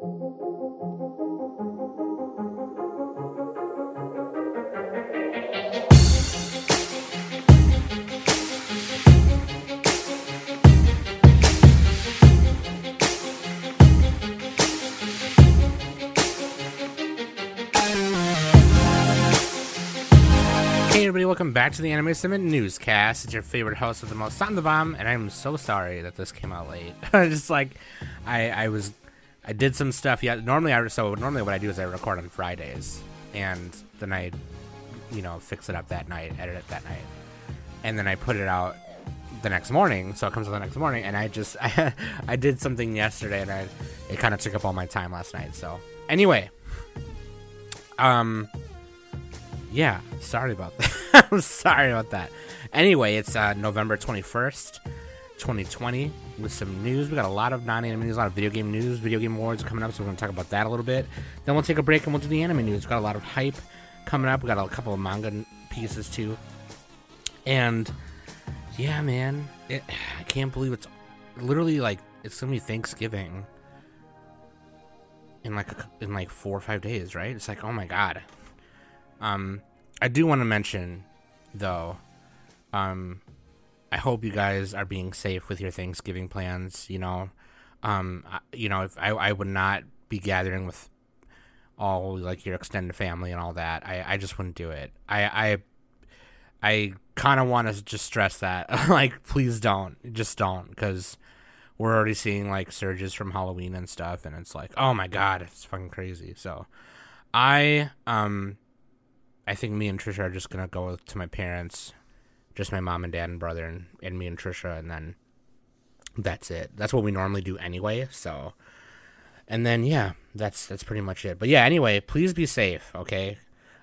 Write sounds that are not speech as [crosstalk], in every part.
Hey everybody, welcome back to the Anime Summit Newscast. It's your favorite host with the most on the bomb, and I'm so sorry that this came out late. [laughs] Just like I, I was, I did some stuff. Yeah, normally I so normally what I do is I record on Fridays, and then I, you know, fix it up that night, edit it that night, and then I put it out the next morning. So it comes out the next morning, and I just I, [laughs] I did something yesterday, and I it kind of took up all my time last night. So anyway, um yeah, sorry about [laughs] that. I'm sorry about that. Anyway, it's uh, November 21st, 2020, with some news. We got a lot of non anime news, a lot of video game news. Video game awards coming up, so we're going to talk about that a little bit. Then we'll take a break and we'll do the anime news. We've got a lot of hype coming up. We got a couple of manga pieces too. And yeah, man, it, I can't believe it's literally like it's to be Thanksgiving in like in like four or five days, right? It's like, oh my god. Um, I do want to mention, though, um, I hope you guys are being safe with your Thanksgiving plans. You know, um, you know, if I, I would not be gathering with all like your extended family and all that. I, I just wouldn't do it. I, I, I kind of want to just stress that, [laughs] like, please don't, just don't, because we're already seeing like surges from Halloween and stuff, and it's like, oh my god, it's fucking crazy. So, I, um I think me and Trisha are just gonna go to my parents, just my mom and dad and brother and, and me and Trisha, and then that's it. That's what we normally do anyway. So, and then yeah, that's that's pretty much it. But yeah, anyway, please be safe, okay?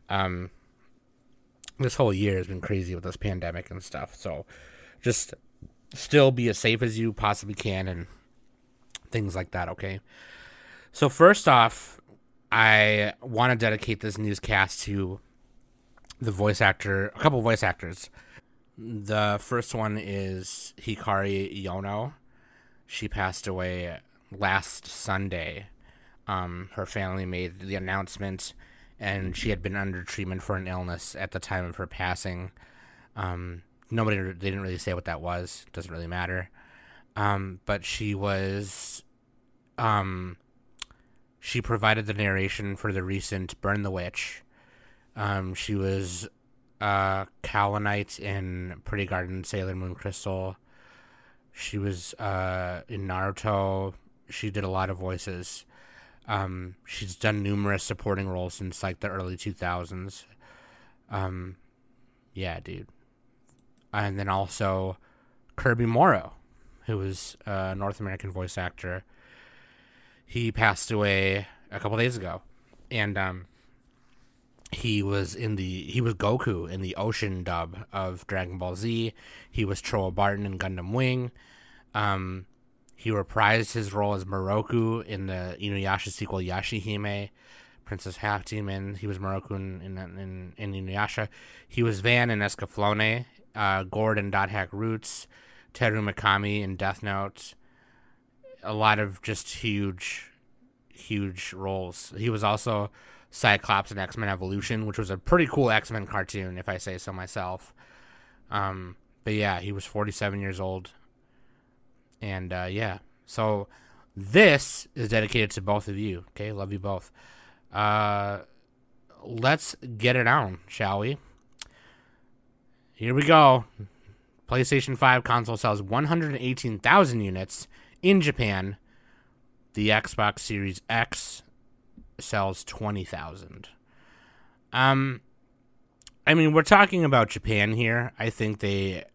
Um, this whole year has been crazy with this pandemic and stuff. So, just still be as safe as you possibly can and things like that, okay? So first off, I want to dedicate this newscast to the voice actor, a couple voice actors. The first one is Hikari Yono. She passed away last Sunday. Um, her family made the announcement, and she had been under treatment for an illness at the time of her passing. Um, nobody, they didn't really say what that was. Doesn't really matter. Um, but she was, um, she provided the narration for the recent Burn the Witch, um, she was uh, Knight in Pretty Guardian Sailor Moon Crystal. She was uh, in Naruto. She did a lot of voices. Um, she's done numerous supporting roles since like the early 2000s. Um, yeah, dude. And then also Kirby Morrow, who was a North American voice actor. He passed away a couple days ago. And um, he was in the he was Goku in the Ocean dub of Dragon Ball Z. He was Trowa Barton in Gundam Wing. Um, he reprised his role as Miroku in the Inuyasha sequel Yashahime, Princess Half Demon. He was Miroku in, in, in, in Inuyasha. He was Van in Escaflowne, uh, Gord in Dot Hack Roots, Teru Mikami in Death Note. A lot of just huge, huge roles. He was also Cyclops and X Men Evolution, which was a pretty cool X Men cartoon, if I say so myself. Um, but yeah, he was 47 years old. And uh, yeah, so this is dedicated to both of you. Okay, love you both. Uh, let's get it on, shall we? Here we go. PlayStation 5 console sells 118,000 units in Japan. The Xbox Series X sells 20,000. Um I mean, we're talking about Japan here. I think they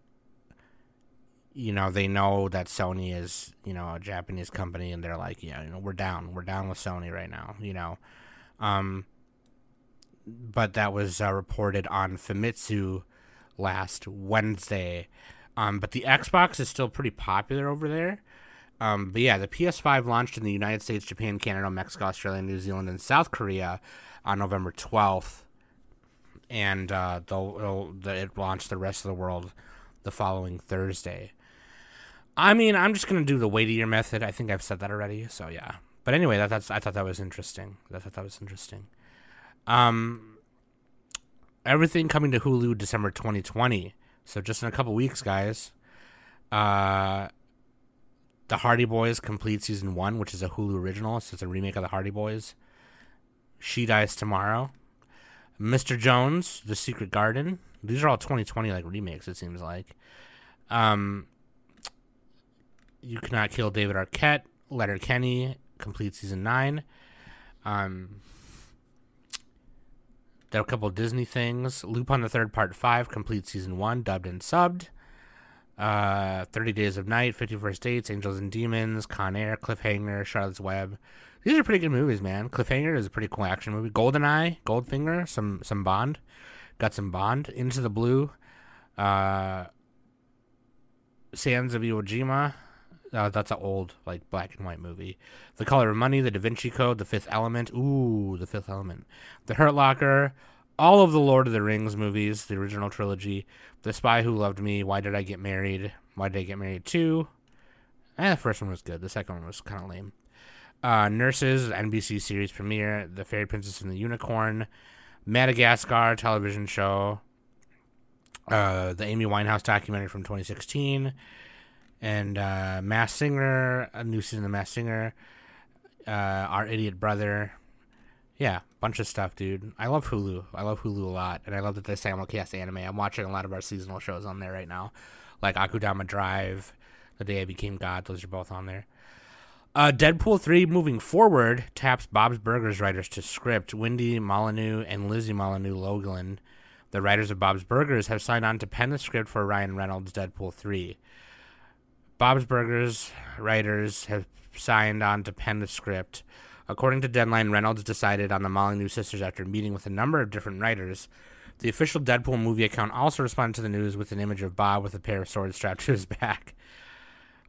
you know, they know that Sony is, you know, a Japanese company and they're like, yeah, you know, we're down. We're down with Sony right now, you know. Um but that was uh, reported on Famitsu last Wednesday. Um, but the Xbox is still pretty popular over there. Um, but yeah, the PS5 launched in the United States, Japan, Canada, Mexico, Australia, New Zealand, and South Korea on November 12th. And uh, they'll, it launched the rest of the world the following Thursday. I mean, I'm just going to do the weightier method. I think I've said that already. So yeah. but anyway, that, that's I thought that was interesting. I thought that was interesting. Um, everything coming to Hulu December 2020. So just in a couple weeks, guys. Uh, the Hardy Boys complete season one, which is a Hulu original. So it's a remake of the Hardy Boys. She dies tomorrow. Mr. Jones, The Secret Garden. These are all 2020 like remakes. It seems like. Um, you cannot kill David Arquette. Letterkenny, complete season nine. Um, there are a couple Disney things. Lupin the Third Part Five complete season one, dubbed and subbed. Uh, Thirty Days of Night, Fifty First Dates, Angels and Demons, Con Air, Cliffhanger, Charlotte's Web. These are pretty good movies, man. Cliffhanger is a pretty cool action movie. Goldeneye, Goldfinger, some some Bond, got some Bond. Into the Blue, uh, Sands of Iwo Jima, uh, that's an old like black and white movie. The Color of Money, The Da Vinci Code, The Fifth Element. Ooh, The Fifth Element. The Hurt Locker. All of the Lord of the Rings movies, the original trilogy. The Spy Who Loved Me. Why Did I Get Married? Why Did I Get Married Too? Eh, the first one was good. The second one was kind of lame. Uh, Nurses, NBC series premiere. The Fairy Princess and the Unicorn. Madagascar television show. Uh, the Amy Winehouse documentary from 2016 and uh, Mass Singer, a new season of Mass Singer, uh, Our Idiot Brother. Yeah, bunch of stuff, dude. I love Hulu. I love Hulu a lot, and I love that they simulcast anime. I'm watching a lot of our seasonal shows on there right now, like Akudama Drive, The Day I Became God. Those are both on there. Uh, Deadpool 3 moving forward taps Bob's Burgers writers to script. Wendy Molyneux and Lizzie Molyneux Logan, the writers of Bob's Burgers, have signed on to pen the script for Ryan Reynolds' Deadpool 3. Bob's Burgers writers have signed on to pen the script. According to Deadline, Reynolds decided on the Molyneux sisters after meeting with a number of different writers. The official Deadpool movie account also responded to the news with an image of Bob with a pair of swords strapped to his back.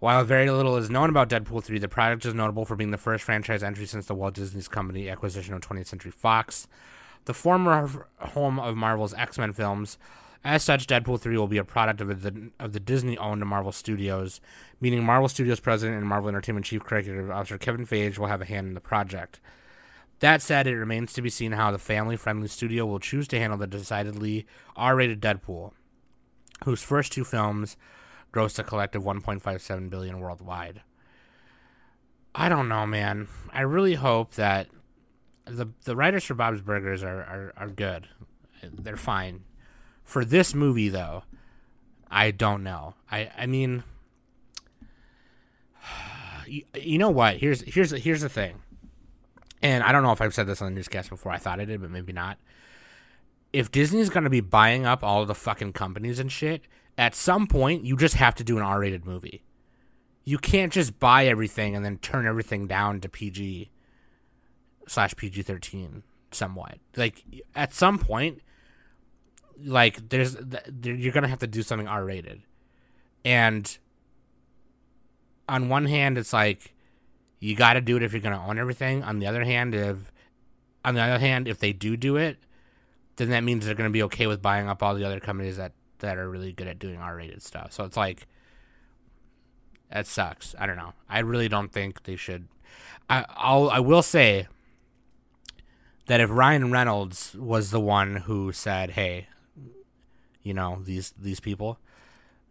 While very little is known about Deadpool 3, the project is notable for being the first franchise entry since the Walt Disney Company acquisition of 20th Century Fox. The former home of Marvel's X Men films as such, Deadpool 3 will be a product of the, of the Disney owned Marvel Studios, meaning Marvel Studios president and Marvel Entertainment chief creative officer Kevin Feige will have a hand in the project. That said, it remains to be seen how the family friendly studio will choose to handle the decidedly R rated Deadpool, whose first two films grossed a collective 1.57 billion worldwide. I don't know, man. I really hope that the the writers for Bob's Burgers are, are, are good. They're fine. For this movie, though, I don't know. I I mean, [sighs] you, you know what? Here's here's here's the thing, and I don't know if I've said this on the newscast before. I thought I did, but maybe not. If Disney's to be buying up all the fucking companies and shit, at some point you just have to do an R-rated movie. You can't just buy everything and then turn everything down to PG slash PG thirteen somewhat. Like at some point like there's you're gonna have to do something R rated, and on one hand, it's like you got to do it if you're gonna own everything. On the other hand, if on the other hand, if they do do it, then that means they're gonna be okay with buying up all the other companies that that are really good at doing R rated stuff. So it's like that sucks. I don't know. I really don't think they should. I I'll I will say that if Ryan Reynolds was the one who said, "Hey, you know these these people,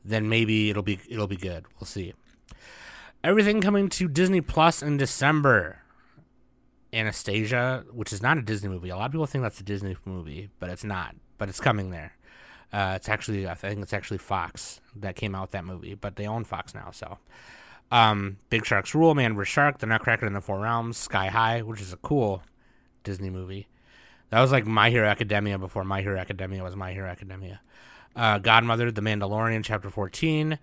then maybe it'll be it'll be good. We'll see. Everything coming to Disney Plus in December. Anastasia, which is not a Disney movie. A lot of people think that's a Disney movie, but it's not. But it's coming there. Uh, it's actually I think it's actually Fox that came out with that movie, but they own Fox now. So, um, Big Sharks Rule, Man vs Shark, The Nutcracker in the Four Realms, Sky High, which is a cool Disney movie. That was like My Hero Academia before My Hero Academia was My Hero Academia. Uh, Godmother, The Mandalorian, Chapter 14.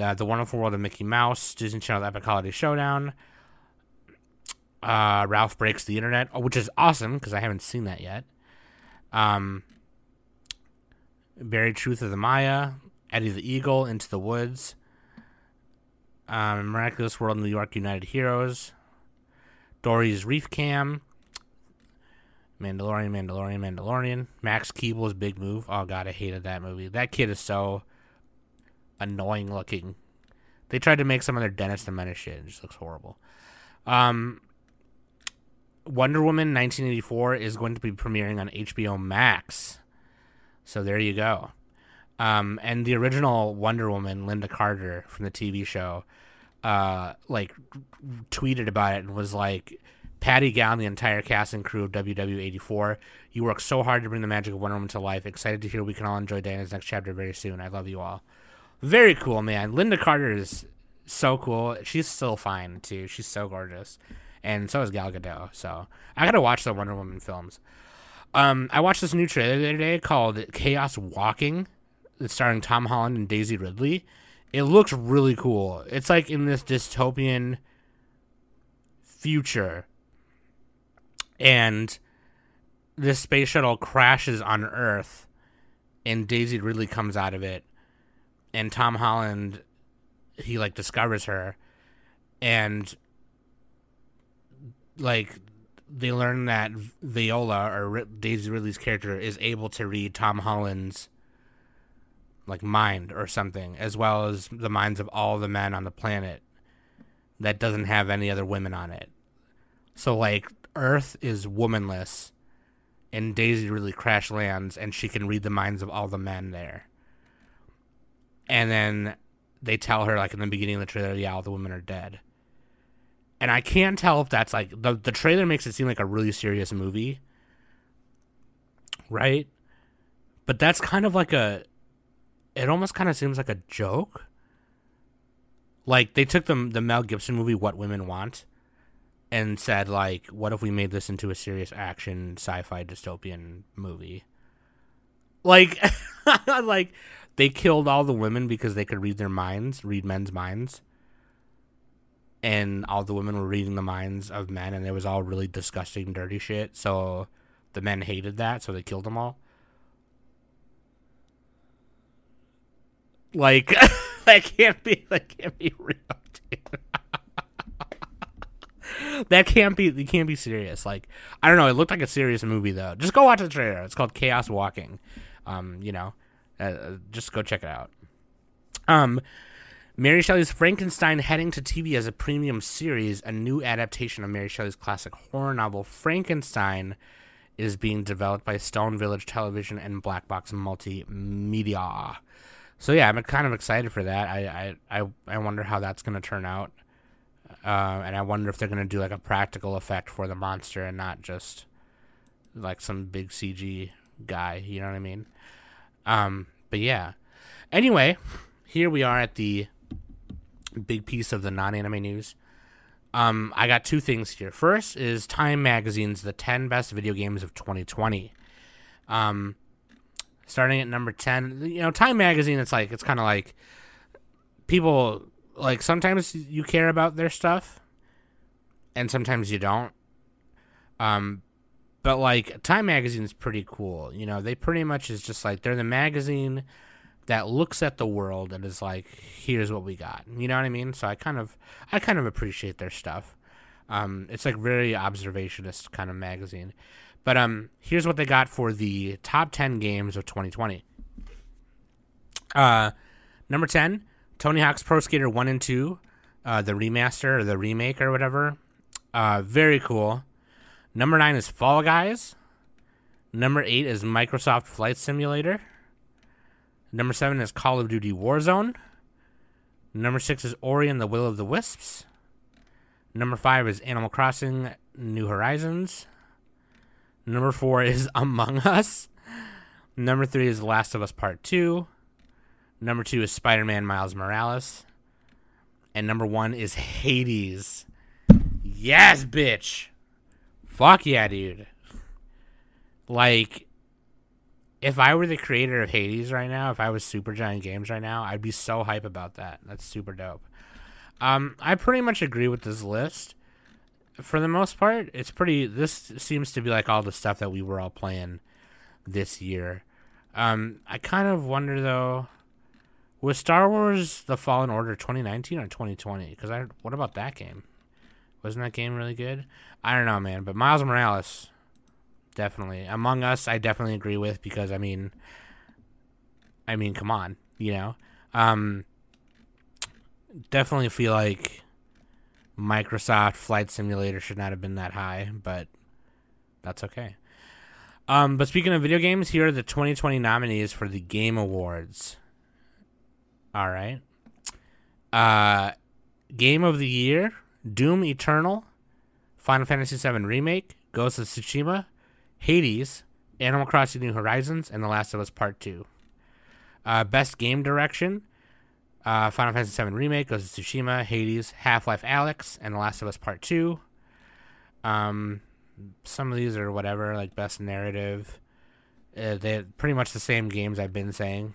Uh, the Wonderful World of Mickey Mouse, Disney Channel Epic Holiday Showdown. Uh, Ralph Breaks the Internet, oh, which is awesome because I haven't seen that yet. Um, Buried Truth of the Maya, Eddie the Eagle, Into the Woods. Um, Miraculous World New York United Heroes. Dory's Reef Cam. Mandalorian, Mandalorian, Mandalorian. Max Keeble's big move. Oh god, I hated that movie. That kid is so annoying looking. They tried to make some of their Dennis the Menace shit. It just looks horrible. Um, Wonder Woman 1984 is going to be premiering on HBO Max. So there you go. Um, and the original Wonder Woman, Lynda Carter from the TV show, uh, like tweeted about it and was like, Patty and the entire cast and crew of WW84, you work so hard to bring the magic of Wonder Woman to life. Excited to hear we can all enjoy Diana's next chapter very soon. I love you all. Very cool, man. Lynda Carter is so cool. She's still fine too. She's so gorgeous, and so is Gal Gadot. So I gotta watch the Wonder Woman films. Um, I watched this new trailer the other day called Chaos Walking. It's starring Tom Holland and Daisy Ridley. It looks really cool. It's like in this dystopian future, and this space shuttle crashes on Earth, and Daisy Ridley comes out of it, and Tom Holland he like discovers her and like they learn that Viola or Daisy Ridley's character is able to read Tom Holland's like mind or something as well as the minds of all the men on the planet that doesn't have any other women on it. So like Earth is womanless and Daisy Ridley crash lands and she can read the minds of all the men there. And then they tell her like in the beginning of the trailer, yeah, all the women are dead. And I can't tell if that's like the the trailer makes it seem like a really serious movie. Right? But that's kind of like a it almost kind of seems like a joke. Like they took the the Mel Gibson movie What Women Want and said like what if we made this into a serious action sci-fi dystopian movie? Like [laughs] like they killed all the women because they could read their minds, read men's minds. And all the women were reading the minds of men, and it was all really disgusting, dirty shit. So the men hated that, so they killed them all. Like [laughs] that can't be that can't be real, dude. [laughs] that can't be you can't be serious. Like I don't know, it looked like a serious movie though. Just go watch the trailer. It's called Chaos Walking. Um, you know, uh, just go check it out. Um, Mary Shelley's Frankenstein heading to TV as a premium series, a new adaptation of Mary Shelley's classic horror novel Frankenstein is being developed by Stone Village Television and Black Box Multimedia. So yeah, I'm kind of excited for that. I I I, I wonder how that's going to turn out, uh, and I wonder if they're going to do like a practical effect for the monster and not just like some big CG guy. You know what I mean? Um, but yeah. Anyway, here we are at the big piece of the non-anime news. Um, I got two things here. First is Time Magazine's the 10 best video games of 2020. Um, starting at number 10, you know, Time Magazine, it's like, it's kind of like people, like, sometimes you care about their stuff and sometimes you don't. Um, but like Time Magazine is pretty cool. You know, they pretty much is just like they're the magazine that looks at the world and is like, here's what we got. You know what I mean? So I kind of I kind of appreciate their stuff. Um, it's like very observationist kind of magazine. But um, here's what they got for the top ten games of 2020. Uh, number ten, Tony Hawk's Pro Skater One and Two, uh, the remaster or the remake or whatever. Uh, very cool. Number nine is Fall Guys. Number eight is Microsoft Flight Simulator. Number seven is Call of Duty Warzone. Number six is Ori and the Will of the Wisps. Number five is Animal Crossing New Horizons. Number four [laughs] is Among Us. Number three is Last of Us Part 2. Number two is Spider Man Miles Morales. And number one is Hades. Yes, bitch. Fuck yeah, dude. Like, if I were the creator of Hades right now, if I was Supergiant Games right now, I'd be so hype about that. That's super dope. Um, I pretty much agree with this list. For the most part, it's pretty. This seems to be like all the stuff that we were all playing this year. Um, I kind of wonder though, was Star Wars: The Fallen Order 2019 or 2020? Because I, what about that game? Wasn't that game really good? I don't know, man. But Miles Morales, definitely. Among Us, I definitely agree with because I mean, I mean, come on, you know. Um, definitely feel like Microsoft Flight Simulator should not have been that high, but That's okay. Um, but speaking of video games, here are the 2020 nominees for the Game Awards. All right. Uh, Game of the Year: Doom Eternal, Final Fantasy VII Remake, Ghost of Tsushima, Hades, Animal Crossing: New Horizons, and The Last of Us Part Two. Uh, best Game Direction: uh, Final Fantasy VII Remake, Ghost of Tsushima, Hades, Half Life Alyx, and The Last of Us Part Two. Um, some of these are whatever, like best narrative. Uh, they're pretty much the same games I've been saying.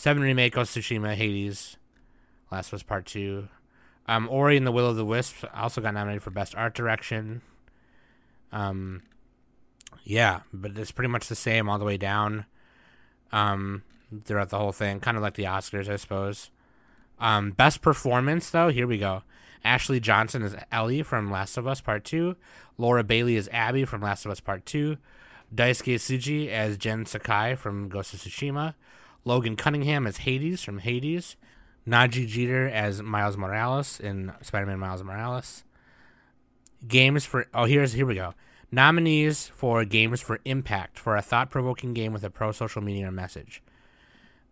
Seven remake, Ghost of Tsushima, Hades, Last Us Part Two. Um, Ori and the Will of the Wisp also got nominated for best art direction. Um, yeah, but it's pretty much the same all the way down. Um, throughout the whole thing, kind of like the Oscars, I suppose. Um, best performance though, here we go. Ashley Johnson is Ellie from Last of Us Part 2. Laura Bailey is Abby from Last of Us Part 2. Daisuke Tsuji as Jin Sakai from Ghost of Tsushima. Logan Cunningham as Hades from Hades. Nadji Jeter as Miles Morales in Spider-Man Miles Morales. Games for oh here's here we go. Nominees for Games for Impact for a thought-provoking game with a pro social media message.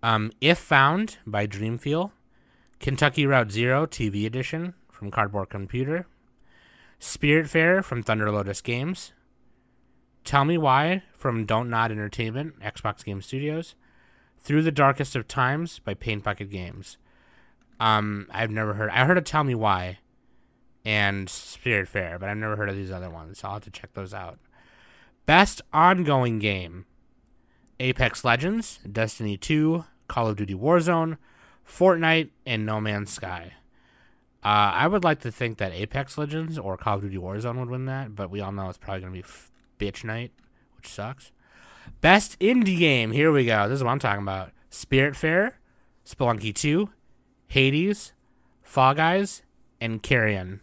Um, if Found by Dreamfeel, Kentucky Route Zero TV Edition from Cardboard Computer, Spirit Fair from Thunder Lotus Games, Tell Me Why from Dontnod Entertainment, Xbox Game Studios, Through the Darkest of Times by Paintbucket Games. Um, I've never heard. I heard of Tell Me Why, and Spirit Fair, but I've never heard of these other ones. So I'll have to check those out. Best ongoing game: Apex Legends, Destiny 2, Call of Duty Warzone, Fortnite, and No Man's Sky. Uh, I would like to think that Apex Legends or Call of Duty Warzone would win that, but we all know it's probably going to be f- Bitch Night, which sucks. Best indie game. Here we go. This is what I'm talking about. Spiritfarer, Spelunky 2, Hades, Fall Guys, and Carrion.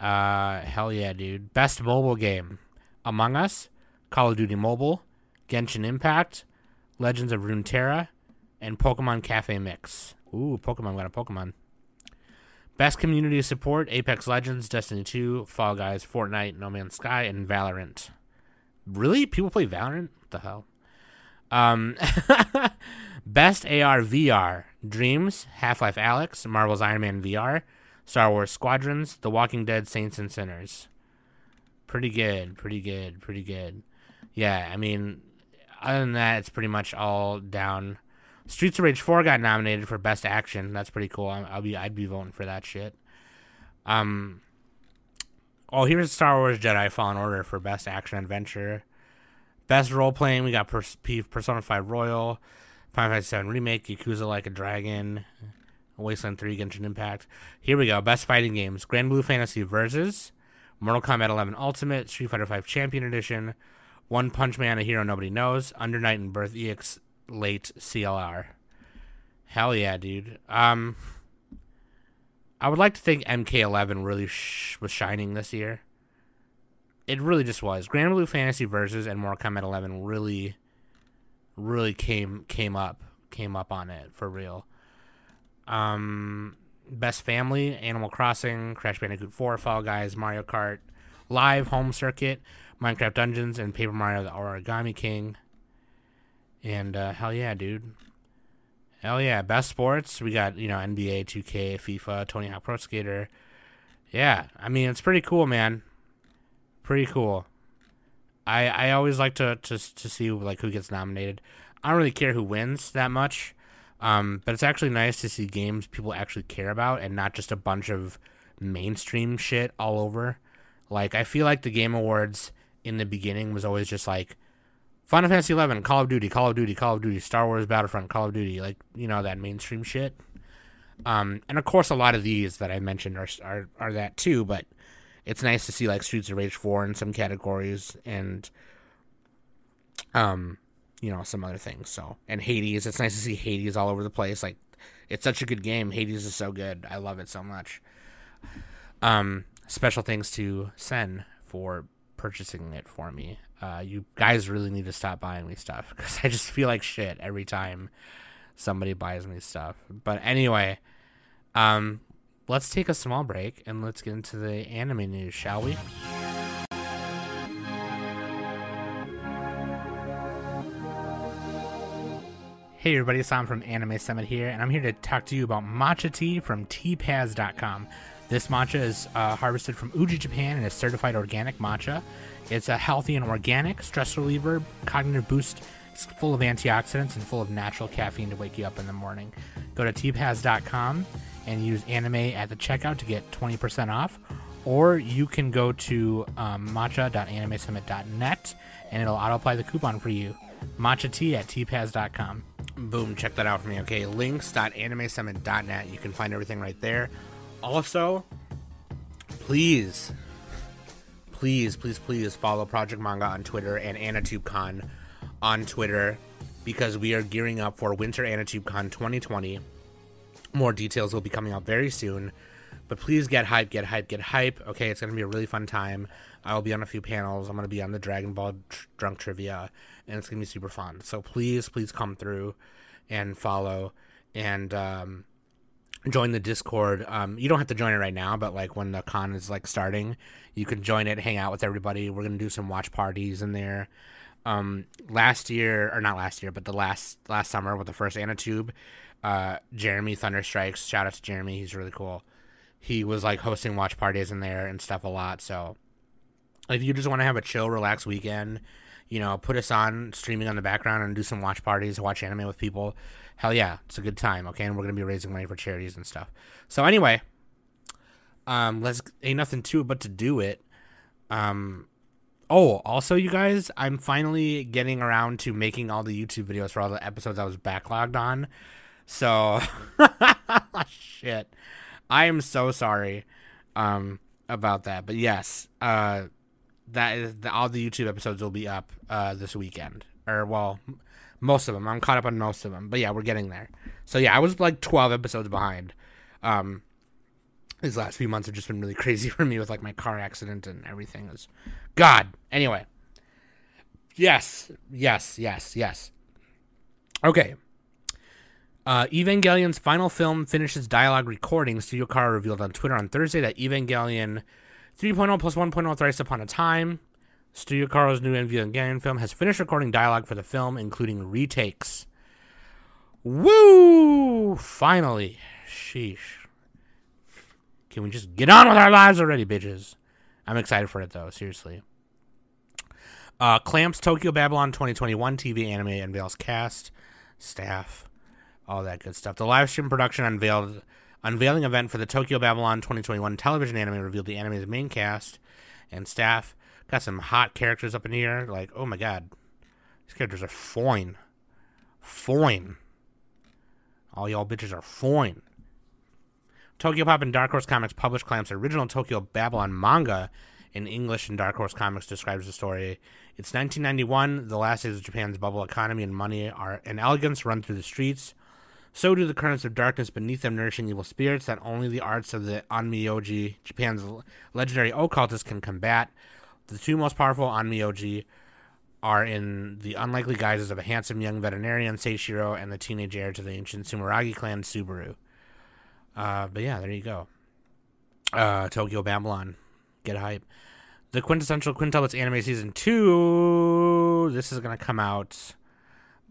Uh, hell yeah, dude. Best mobile game. Among Us, Call of Duty Mobile, Genshin Impact, Legends of Runeterra, and Pokemon Cafe Mix. Ooh, Pokemon got a Pokemon. Best community support: Apex Legends, Destiny 2, Fall Guys, Fortnite, No Man's Sky, and Valorant. Really, people play Valorant? What the hell? Um, [laughs] best AR VR: Dreams, Half Life Alyx, Marvel's Iron Man VR, Star Wars Squadrons, The Walking Dead, Saints and Sinners. Pretty good, pretty good, pretty good. Yeah, I mean, other than that, it's pretty much all down. Streets of Rage 4 got nominated for Best Action. That's pretty cool. I'll be I'd be voting for that shit. Um. Oh, here's Star Wars Jedi Fallen Order for Best Action Adventure. Best role playing, we got Persona 5 Royal, Final Fantasy 7 Remake, Yakuza Like a Dragon, Wasteland 3, Genshin Impact. Here we go. Best fighting games: Granblue Fantasy Versus, Mortal Kombat 11 Ultimate, Street Fighter 5 Champion Edition, One Punch Man: A Hero Nobody Knows, Under Night In-Birth EX late CLR. Hell yeah, dude. Um, I would like to think MK11 really sh- was shining this year. It really just was. Granblue Fantasy Versus and Mortal Kombat 11 really, really came came up came up on it for real. Um, Best Family: Animal Crossing, Crash Bandicoot 4, Fall Guys, Mario Kart, Live Home Circuit, Minecraft Dungeons, and Paper Mario: The Origami King. And uh, hell yeah, dude. Hell yeah. Best sports, we got, you know, NBA, 2K, FIFA, Tony Hawk Pro Skater. Yeah, I mean, it's pretty cool, man. Pretty cool. I I always like to, to, to see, like, who gets nominated. I don't really care who wins that much. Um, but it's actually nice to see games people actually care about and not just a bunch of mainstream shit all over. Like, I feel like the Game Awards in the beginning was always just like, Final Fantasy Eleven, Call of Duty, Call of Duty, Call of Duty, Star Wars Battlefront, Call of Duty, like you know that mainstream shit. Um, and of course, a lot of these that I mentioned are are are that too. But it's nice to see like Streets of Rage four in some categories and um, you know some other things. So and Hades, it's nice to see Hades all over the place. Like it's such a good game. Hades is so good. I love it so much. Um, special thanks to Sen for purchasing it for me. Uh, you guys really need to stop buying me stuff [laughs] because I just feel like shit every time somebody buys me stuff. But anyway, um, let's take a small break and let's get into the anime news, shall we? Hey everybody, Sam from Anime Summit here, and I'm here to talk to you about matcha tea from teapaz.com. This matcha is uh, harvested from Uji, Japan, and is certified organic matcha. It's a healthy and organic stress reliever, cognitive boost. It's full of antioxidants and full of natural caffeine to wake you up in the morning. Go to teapaz.com and use anime at the checkout to get 20% off, or you can go to um, matcha.animesummit.net and it'll auto apply the coupon for you. Matcha tea at teapaz.com. Boom, check that out for me. Okay, links.animesummit.net. You can find everything right there. Also, please, please, please, please follow Project Manga on Twitter and AnitubeCon on Twitter because we are gearing up for Winter AnitubeCon 2020. More details will be coming out very soon. But please get hype, get hype, get hype. Okay, it's going to be a really fun time. I will be on a few panels. I'm going to be on the Dragon Ball tr- Drunk Trivia, and it's going to be super fun. So please, please come through and follow and um, join the Discord. Um, you don't have to join it right now, but like when the con is like starting, you can join it, hang out with everybody. We're gonna do some watch parties in there. Um, last year, or not last year, but the last last summer with the first Anitube, uh, Jeremy Thunderstrikes. Shout out to Jeremy, he's really cool. He was like hosting watch parties in there and stuff a lot. So if you just want to have a chill, relaxed weekend, you know, put us on streaming on the background and do some watch parties, watch anime with people. Hell yeah, it's a good time. Okay, and we're gonna be raising money for charities and stuff. So anyway, um, let's ain't nothing to it but to do it. Um, oh, also you guys, I'm finally getting around to making all the YouTube videos for all the episodes I was backlogged on. So [laughs] shit, I am so sorry, um, about that. But yes, uh that is the, all the YouTube episodes will be up uh, this weekend, or well, most of them. I'm caught up on most of them, but yeah, we're getting there. So yeah, I was like 12 episodes behind. Um, these last few months have just been really [laughs] crazy for me with like my car accident and everything. Is God. Anyway, yes, yes, yes, yes. Okay. Uh, Evangelion's final film finishes dialogue recording. Studio Khara revealed on Twitter on Thursday that Evangelion 3.0 plus 1.0 Thrice Upon a Time. Studio Khara's new Evangelion film has finished recording dialogue for the film, including retakes. Woo! Finally. Sheesh. Can we just get on with our lives already, bitches? I'm excited for it, though, seriously. Uh, Clamps Tokyo Babylon 2021 TV anime unveils cast, staff, all that good stuff. The live stream production unveiled unveiling event for the Tokyo Babylon 2021 television anime revealed the anime's main cast and staff. Got some hot characters up in here. Like, oh my god, these characters are fine, fine. All y'all bitches are fine. Tokyopop and Dark Horse Comics published Clamp's original Tokyo Babylon manga in English, and Dark Horse Comics describes the story. It's 1991. The last days of Japan's bubble economy and money are and elegance run through the streets. So do the currents of darkness beneath them, nourishing evil spirits that only the arts of the Onmyoji, Japan's legendary occultists, can combat. The two most powerful Onmyoji are in the unlikely guises of a handsome young veterinarian, Seishiro, and the teenage heir to the ancient Sumeragi clan, Subaru. Uh, but yeah, there you go. Uh, Tokyo Babylon. Get hype. The quintessential Quintuplets anime season two. This is gonna come out.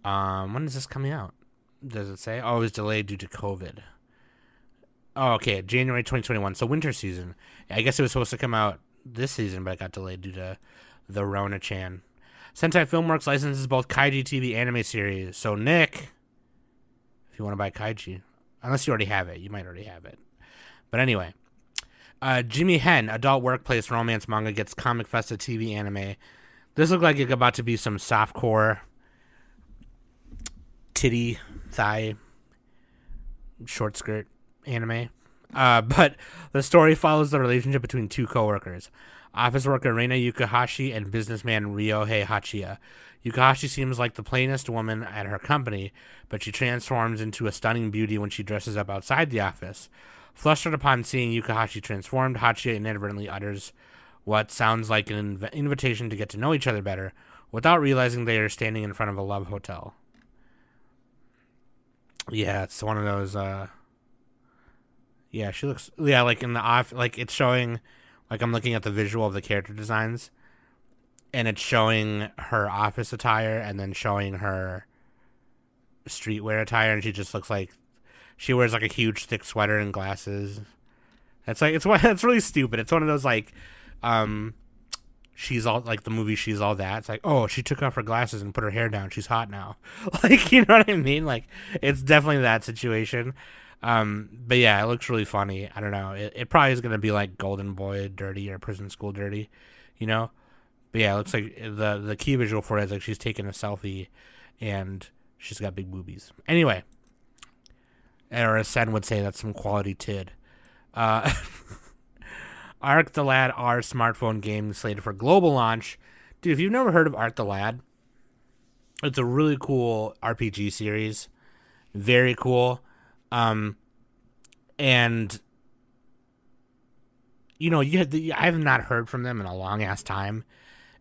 Um, when is this coming out? Does it say? Oh, it was delayed due to COVID. Oh, okay, January 2021. So winter season. I guess it was supposed to come out this season, but it got delayed due to the Rona Chan. Sentai Filmworks licenses both Kaiji TV anime series. So Nick, if you want to buy Kaiji, unless you already have it, you might already have it. But anyway, uh, Jimihen, adult workplace romance manga gets Comic Festa TV anime. This looks like it's about to be some softcore titty thigh short skirt anime. Uh, [laughs] but the story follows the relationship between two coworkers, office worker Reina Yukahashi and businessman Ryohei Hachiya. Yukahashi seems like the plainest woman at her company, but she transforms into a stunning beauty when she dresses up outside the office. Flustered upon seeing Yukahashi transformed, Hachiya inadvertently utters what sounds like an inv- invitation to get to know each other better, without realizing they are standing in front of a love hotel. Yeah, it's one of those. uh Yeah, she looks. Yeah, like in the off, like it's showing. Like I'm looking at the visual of the character designs, and it's showing her office attire, and then showing her streetwear attire, and she just looks like she wears like a huge thick sweater and glasses. It's like it's [laughs] it's really stupid. It's one of those like, um, she's all like the movie she's all that it's like oh she took off her glasses and put her hair down. She's hot now. [laughs] Like you know what i mean? Like it's definitely that situation. Um but yeah it looks really funny. I don't know. It, it probably is gonna be like golden boy dirty or prison school dirty you know? But yeah it looks like the the key visual for it is like she's taking a selfie and she's got big boobies. Anyway or as Sen would say that's some quality tid. Uh [laughs] Arc the Lad R smartphone game slated for global launch. Dude, if you've never heard of Arc the Lad, it's a really cool RPG series. Very cool. Um, and you know, you the, I have not heard from them in a long ass time,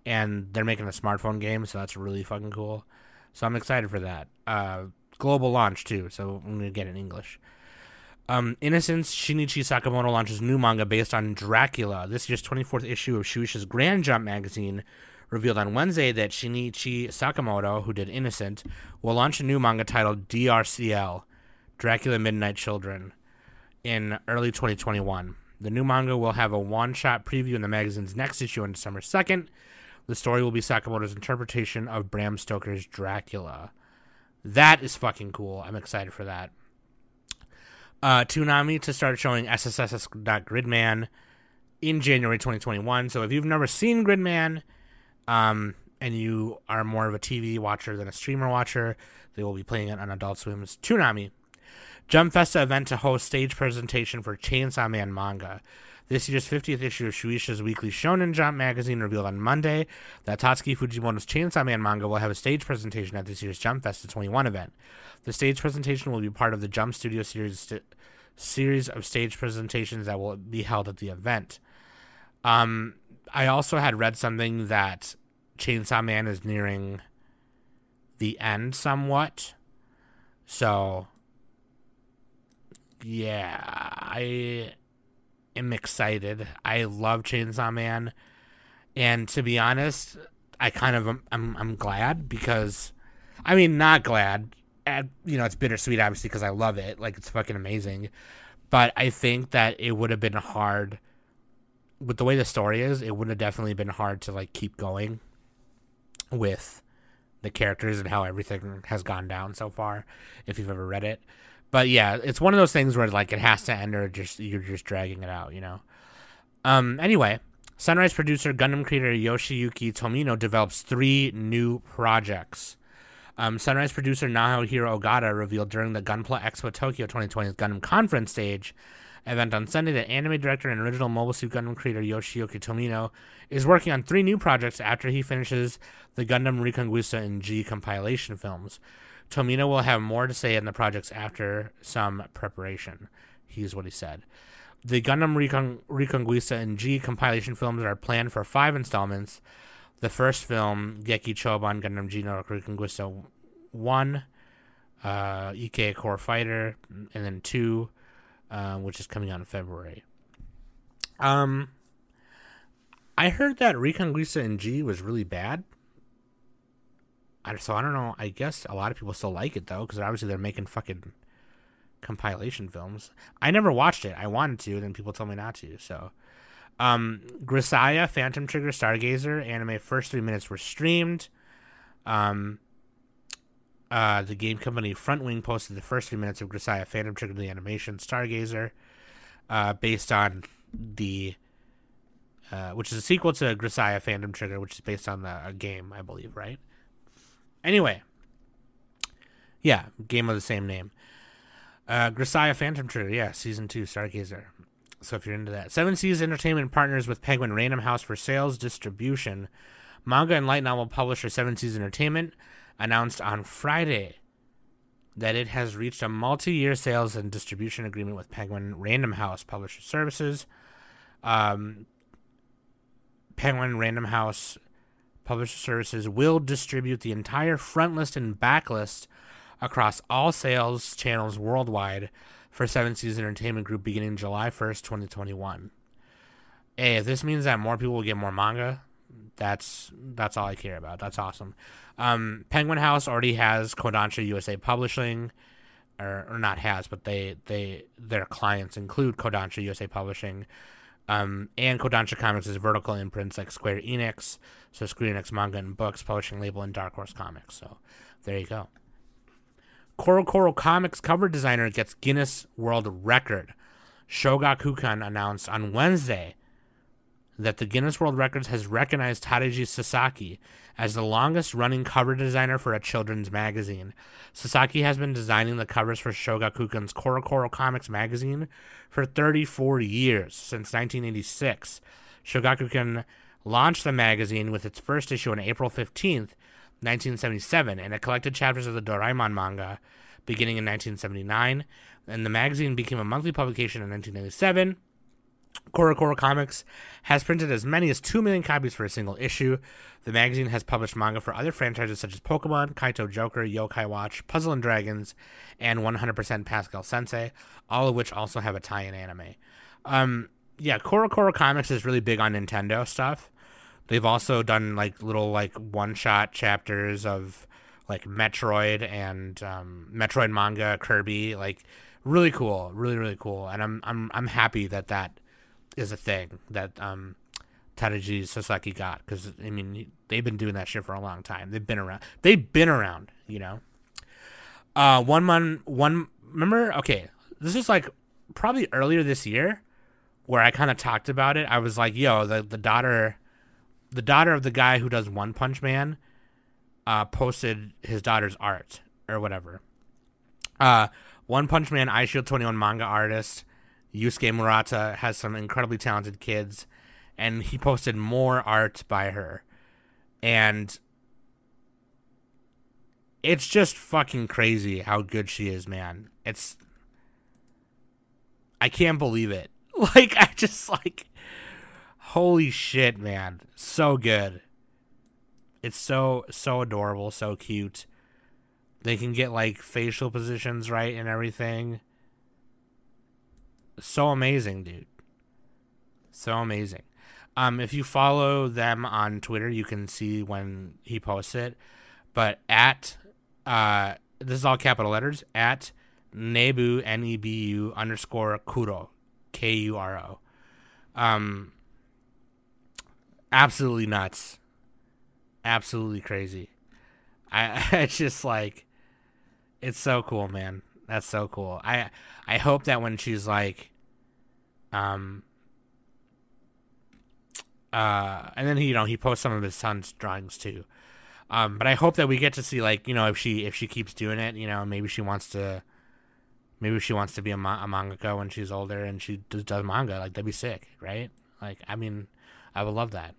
and they're making a smartphone game, so that's really fucking cool. So I'm excited for that. Uh, global launch too, so I'm gonna get it in English. Um, Innocent's Shinichi Sakamoto launches new manga based on Dracula. This year's 24th issue of Shueisha's Grand Jump magazine revealed on Wednesday that Shinichi Sakamoto, who did Innocent, will launch a new manga titled DRCL, Dracula Midnight Children, in early 2021. The new manga will have a one-shot preview in the magazine's next issue on December 2nd. The story will be Sakamoto's interpretation of Bram Stoker's Dracula. That is fucking cool. I'm excited for that uh, Toonami to start showing SSS.Gridman in January 2021. So if you've never seen Gridman, um, and you are more of a TV watcher than a streamer watcher, they will be playing it on Adult Swim's Toonami. Jump Festa event to host stage presentation for Chainsaw Man manga. This year's 50th issue of Shueisha's weekly Shonen Jump magazine revealed on Monday that Tatsuki Fujimoto's Chainsaw Man manga will have a stage presentation at this year's Jump Festa 21 event. The stage presentation will be part of the Jump Studio series st- series of stage presentations that will be held at the event. Um, I also had read something that Chainsaw Man is nearing the end somewhat. So, yeah, I am excited. I love Chainsaw Man, and to be honest, I kind of am, I'm I'm glad because, I mean, not glad. And, you know, it's bittersweet, obviously, because I love it. Like, it's fucking amazing. But I think that it would have been hard with the way the story is. It would have definitely been hard to like keep going with the characters and how everything has gone down so far. If you've ever read it, but yeah, it's one of those things where like it has to end or just you're just dragging it out, you know. Um. Anyway, Sunrise producer Gundam creator Yoshiyuki Tomino develops three new projects. Um, Sunrise producer Naohiro Ogata revealed during the Gunpla Expo Tokyo 2020's Gundam Conference stage event on Sunday that anime director and original Mobile Suit Gundam creator Yoshiyuki Tomino is working on three new projects after he finishes the Gundam Reconguista in G compilation films. Tomino will have more to say in the projects after some preparation. Here's what he said. The Gundam Recon- Reconguista in G compilation films are planned for five installments. The first film, Gekijōban Gundam G no Reconguista 1, uh, Ike Core Fighter, and then 2, uh, which is coming out in February. Um, I heard that Reconguista in G was really bad so I don't know. I guess a lot of people still like it though, because obviously they're making fucking compilation films. I never watched it. I wanted to, then people told me not to. So, um, Grisaia, Phantom Trigger, Stargazer anime first three minutes were streamed. Um, uh, the game company Frontwing posted the first three minutes of Grisaia, Phantom Trigger, the animation Stargazer, uh, based on the. Uh, which is a sequel to Grisaia Phantom Trigger, which is based on the game, I believe, right? Anyway, yeah, game of the same name. Uh, Grisaia Phantom Trigger, yeah, season two, Stargazer. So if you're into that, Seven Seas Entertainment partners with Penguin Random House for sales distribution. Manga and light novel publisher Seven Seas Entertainment announced on Friday that it has reached a multi-year sales and distribution agreement with Penguin Random House Publisher Services. Um, Penguin Random House Publisher Services will distribute the entire front list and backlist across all sales channels worldwide for Seven Seas Entertainment Group beginning July 1st, 2021. Hey, if this means that more people will get more manga, That's that's all I care about. That's awesome. Um, Penguin House already has Kodansha USA Publishing, or, or not has, but they they their clients include Kodansha USA Publishing. Um, and Kodansha Comics is vertical imprints like Square Enix, so Square Enix manga and books, publishing label, and Dark Horse Comics. So there you go. CoroCoro Comics cover designer gets Guinness World Record. Shogakukan announced on Wednesday that the Guinness World Records has recognized Tadashi Sasaki as the longest running cover designer for a children's magazine. Sasaki has been designing the covers for Shogakukan's CoroCoro Comics magazine for 34 years, since 1986. Shogakukan launched the magazine with its first issue on April 15th, 1977, and it collected chapters of the Doraemon manga beginning in 1979. And the magazine became a monthly publication in 1997 CoroCoro Comics has printed as many as 2 million copies for a single issue. The magazine has published manga for other franchises such as Pokemon, Kaito Joker, Yokai Watch, Puzzle and Dragons, and 100% Pascal Sensei, all of which also have a tie in anime. Um, yeah, CoroCoro Comics is really big on Nintendo stuff. They've also done like little like one shot chapters of like Metroid and um, Metroid manga, Kirby, like really cool, really really cool. And I'm I'm I'm happy that that is a thing that um, Tadashi Sasaki got because I mean they've been doing that shit for a long time. They've been around. They've been around. You know. Uh, one month. One. Remember? Okay, this is like probably earlier this year where I kind of talked about it. I was like, "Yo, the the daughter, the daughter of the guy who does One Punch Man, uh, posted his daughter's art or whatever." Uh, One Punch Man, Eye Shield Twenty One manga artist Yusuke Murata has some incredibly talented kids, and he posted more art by her. And it's just fucking crazy how good she is, man. It's. I can't believe it. [laughs] Like, I just, like. Holy shit, man. So good. It's so, so adorable, so cute. They can get, like, facial positions right and everything so amazing, dude. So amazing. Um, if you follow them on Twitter, you can see when he posts it. But at uh, this is all capital letters at Nebu N E B U underscore Kuro K U R O. Um, absolutely nuts. Absolutely crazy. I [laughs] it's just like it's so cool, man. That's so cool. I I hope that when she's like, um, uh, and then he, you know, he posts some of his son's drawings too. Um, but I hope that we get to see like, you know, if she if she keeps doing it, you know, maybe she wants to, maybe she wants to be a, ma- a mangaka when she's older and she does, does manga. Like that'd be sick, right? Like I mean, I would love that.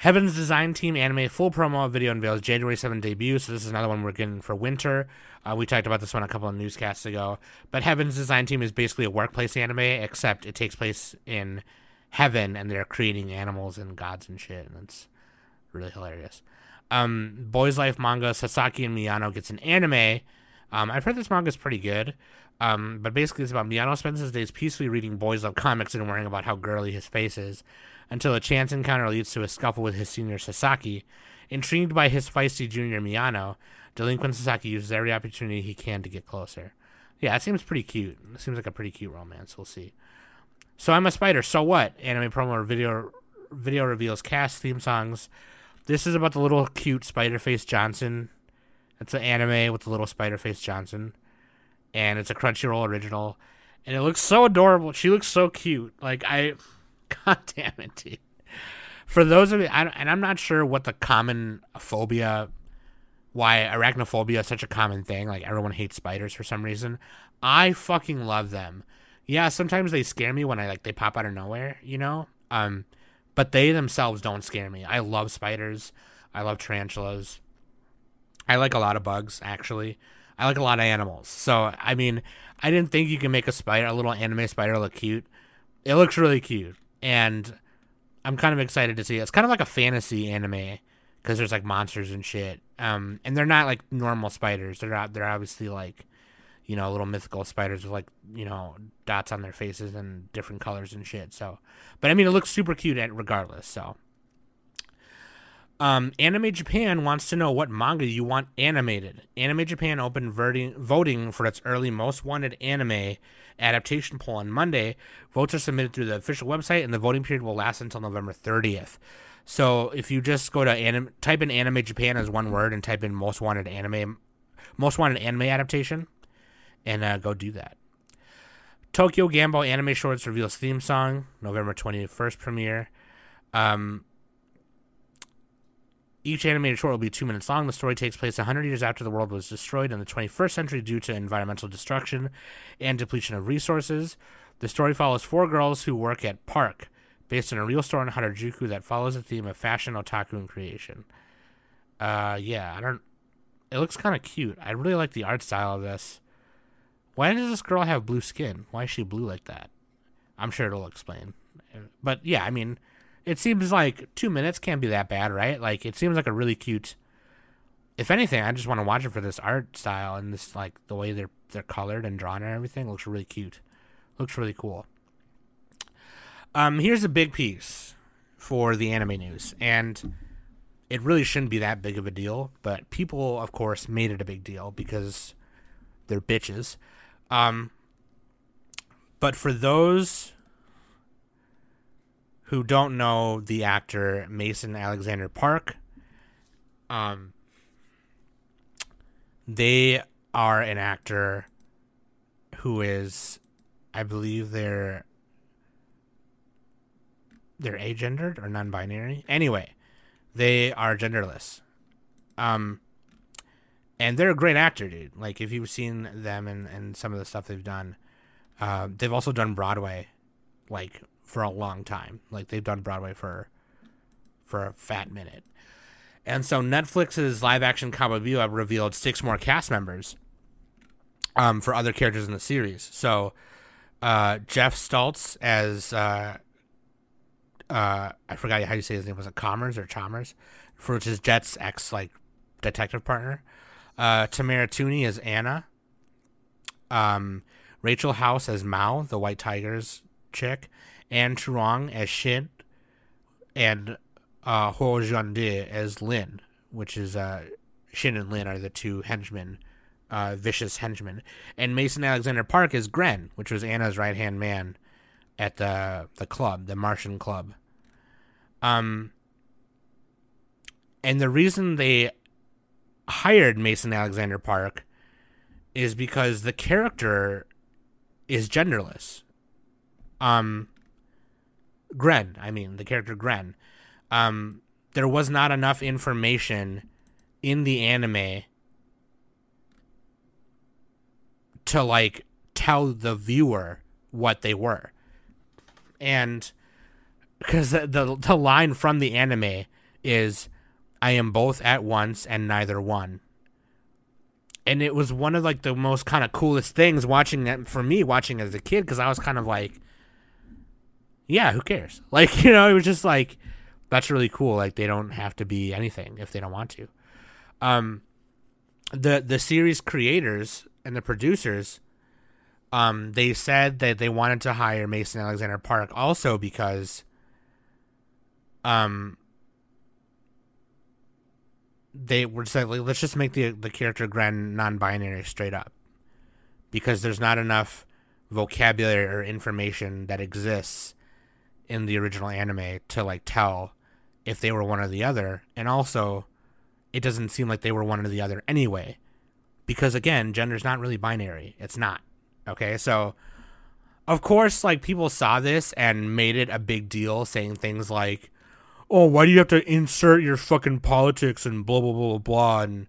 Heaven's Design Team anime full promo video unveils January 7th debut. So this is another one we're getting for winter. Uh, we talked about this one a couple of newscasts ago. But Heaven's Design Team is basically a workplace anime, except it takes place in heaven and they're creating animals and gods and shit. And it's really hilarious. Um, Boys Life manga Sasaki and Miyano gets an anime. Um, I've heard this manga is pretty good. Um, but basically, it's about Miyano spends his days peacefully reading Boys Love comics and worrying about how girly his face is until a chance encounter leads to a scuffle with his senior Sasaki. Intrigued by his feisty junior Miyano, delinquent Sasaki uses every opportunity he can to get closer. Yeah, it seems pretty cute. It seems like a pretty cute romance. We'll see. So I'm a spider. So what? Anime promo video video reveals cast theme songs. This is about the little cute Spider Face Johnson. It's an anime with the little Spider Face Johnson, and it's a Crunchyroll original, and it looks so adorable. She looks so cute. Like I God [laughs] damn it, dude. For those of you, I, and I'm not sure what the common phobia, why arachnophobia is such a common thing. Like everyone hates spiders for some reason. I fucking love them. Yeah, sometimes they scare me when I like they pop out of nowhere, you know. Um, but they themselves don't scare me. I love spiders. I love tarantulas. I like a lot of bugs actually. I like a lot of animals. So I mean, I didn't think you can make a spider, a little anime spider, look cute. It looks really cute and I'm kind of excited to see it. It's kind of like a fantasy anime because there's like monsters and shit. Um, and they're not like normal spiders. They're not, they're obviously like, you know, little mythical spiders with like, you know, dots on their faces and different colors and shit. So, but I mean, it looks super cute regardless. So, Um, Anime Japan wants to know what manga you want animated. Anime Japan opened voting, for its early most wanted anime adaptation poll on Monday. Votes are submitted through the official website, and the voting period will last until November 30th. So if you just go to anim, type in Anime Japan as one word and type in most wanted anime, most wanted anime adaptation, and uh, go do that. Tokyo Gamble Anime Shorts reveals theme song November 21st premiere. Um, each animated short will be two minutes long. The story takes place 100 years after the world was destroyed in the 21st century due to environmental destruction and depletion of resources. The story follows four girls who work at Park, based on a real store in Harajuku that follows the theme of fashion, otaku, and creation. Uh, yeah, I don't. It looks kind of cute. I really like the art style of this. Why does this girl have blue skin? Why is she blue like that? I'm sure it'll explain. But yeah, I mean, it seems like two minutes can't be that bad, right? Like it seems like a really cute. If anything, I just want to watch it for this art style and this like the way they're they're colored and drawn and everything looks really cute. Looks really cool. Um, here's a big piece for the anime news, and it really shouldn't be that big of a deal, but people, of course, made it a big deal because they're bitches. Um, but for those who don't know the actor Mason Alexander Park, um, they are an actor who is, I believe they're they're agendered or non-binary. Anyway, they are genderless. Um, and they're a great actor, dude. Like if you've seen them and and some of the stuff they've done, uh, they've also done Broadway, like for a long time. Like they've done Broadway for for a fat minute. And so Netflix's live action Cowboy Bebop revealed six more cast members um, for other characters in the series. So uh, Geoff Stults as uh, uh, I forgot how you say his name was it Commerce or Chalmers, for which is Jet's ex like detective partner. Uh, Tamara Tunie as Anna. Um, Rachel House as Mao, the White Tigers chick, Ann Truong as Shin, and uh, Hoa Xuande as Lin, which is uh, Shin and Lin are the two henchmen, uh, vicious henchmen, and Mason Alexander Park is Gren, which was Anna's right hand man at the the club, the Martian club. Um, and the reason they hired Mason Alexander Park is because the character is genderless. Um, Gren, I mean, the character Gren. Um, there was not enough information in the anime to like tell the viewer what they were. And because the, the, the line from the anime is I am both at once and neither one. And it was one of like the most kind of coolest things watching that for me watching as a kid because I was kind of like yeah, who cares? [laughs] Like, you know, it was just like that's really cool. Like they don't have to be anything if they don't want to. Um the the series creators and the producers um they said that they wanted to hire Mason Alexander Park also because um they were just like let's just make the the character Gren non-binary straight up because there's not enough vocabulary or information that exists in the original anime to like tell if they were one or the other. And also it doesn't seem like they were one or the other anyway. Because again gender's not really binary. It's not. Okay? So of course like people saw this and made it a big deal saying things like oh why do you have to insert your fucking politics and blah blah blah blah blah and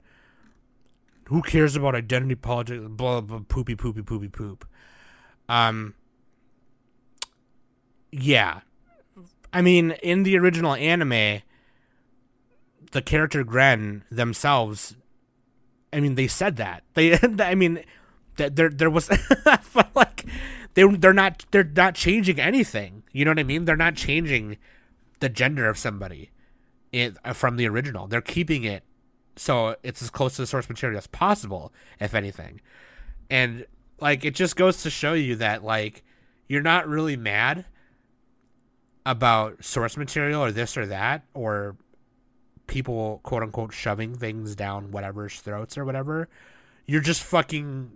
who cares about identity politics blah blah, blah poopy poopy poopy poop. Um yeah I mean, in the original anime, the character Gren themselves, I mean, they said that. They, [laughs] I mean, that there there was [laughs] like they they're not they're not changing anything. You know what I mean? They're not changing the gender of somebody it, uh, from the original. They're keeping it so it's as close to the source material as possible, if anything. And like it just goes to show you that like you're not really mad about source material or this or that or people quote unquote shoving things down whatever's throats or whatever, you're just fucking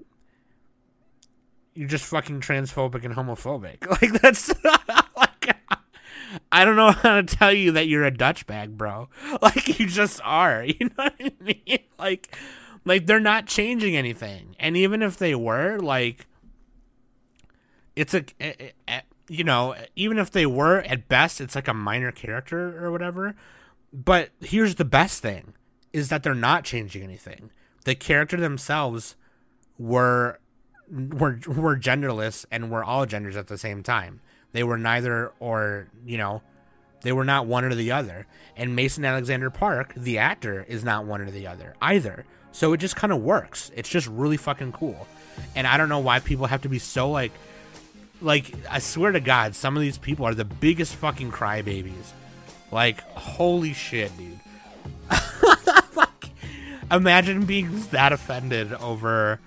you're just fucking transphobic and homophobic. [laughs] Like that's [laughs] like I don't know how to tell you that you're a Dutch bag, bro. [laughs] Like you just are. You know what I mean? Like like they're not changing anything. And even if they were, like it's a, a, a you know, even if they were at best it's like a minor character or whatever. But here's the best thing is that they're not changing anything. The character themselves were were were genderless and were all genders at the same time. They were neither or, you know, they were not one or the other. And Mason Alexander Park, the actor, is not one or the other either. So it just kind of works. It's just really fucking cool. And I don't know why people have to be so like like I swear to God, some of these people are the biggest fucking crybabies. Like holy shit, dude. [laughs] like, imagine being that offended over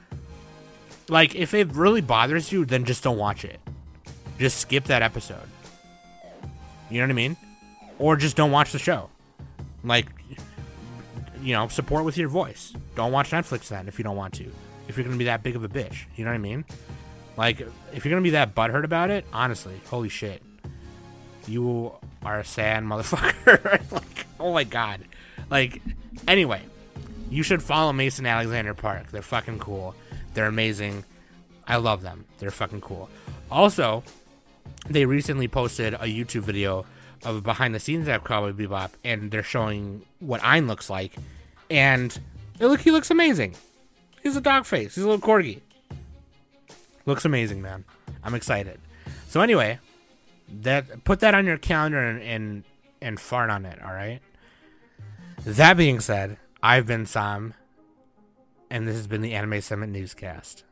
like, if it really bothers you, then just don't watch it. Just skip that episode. You know what I mean? Or just don't watch the show. Like, you know, support with your voice. Don't watch Netflix then if you don't want to. If you're gonna be that big of a bitch, you know what I mean? Like, if you're gonna be that butthurt about it, honestly, holy shit, you are a sad motherfucker. [laughs] like, oh my god. Like, anyway, you should follow Mason Alexander Park. They're fucking cool. They're amazing. I love them. They're fucking cool. Also, they recently posted a YouTube video of behind the scenes at Cowboy Bebop, and they're showing what Ein looks like, and it look he looks amazing. He's a dog face. He's a little corgi. Looks amazing, man. I'm excited. So anyway, that put that on your calendar and and, and fart on it. All right. That being said, I've been Sam and this has been the Anime Summit Newscast.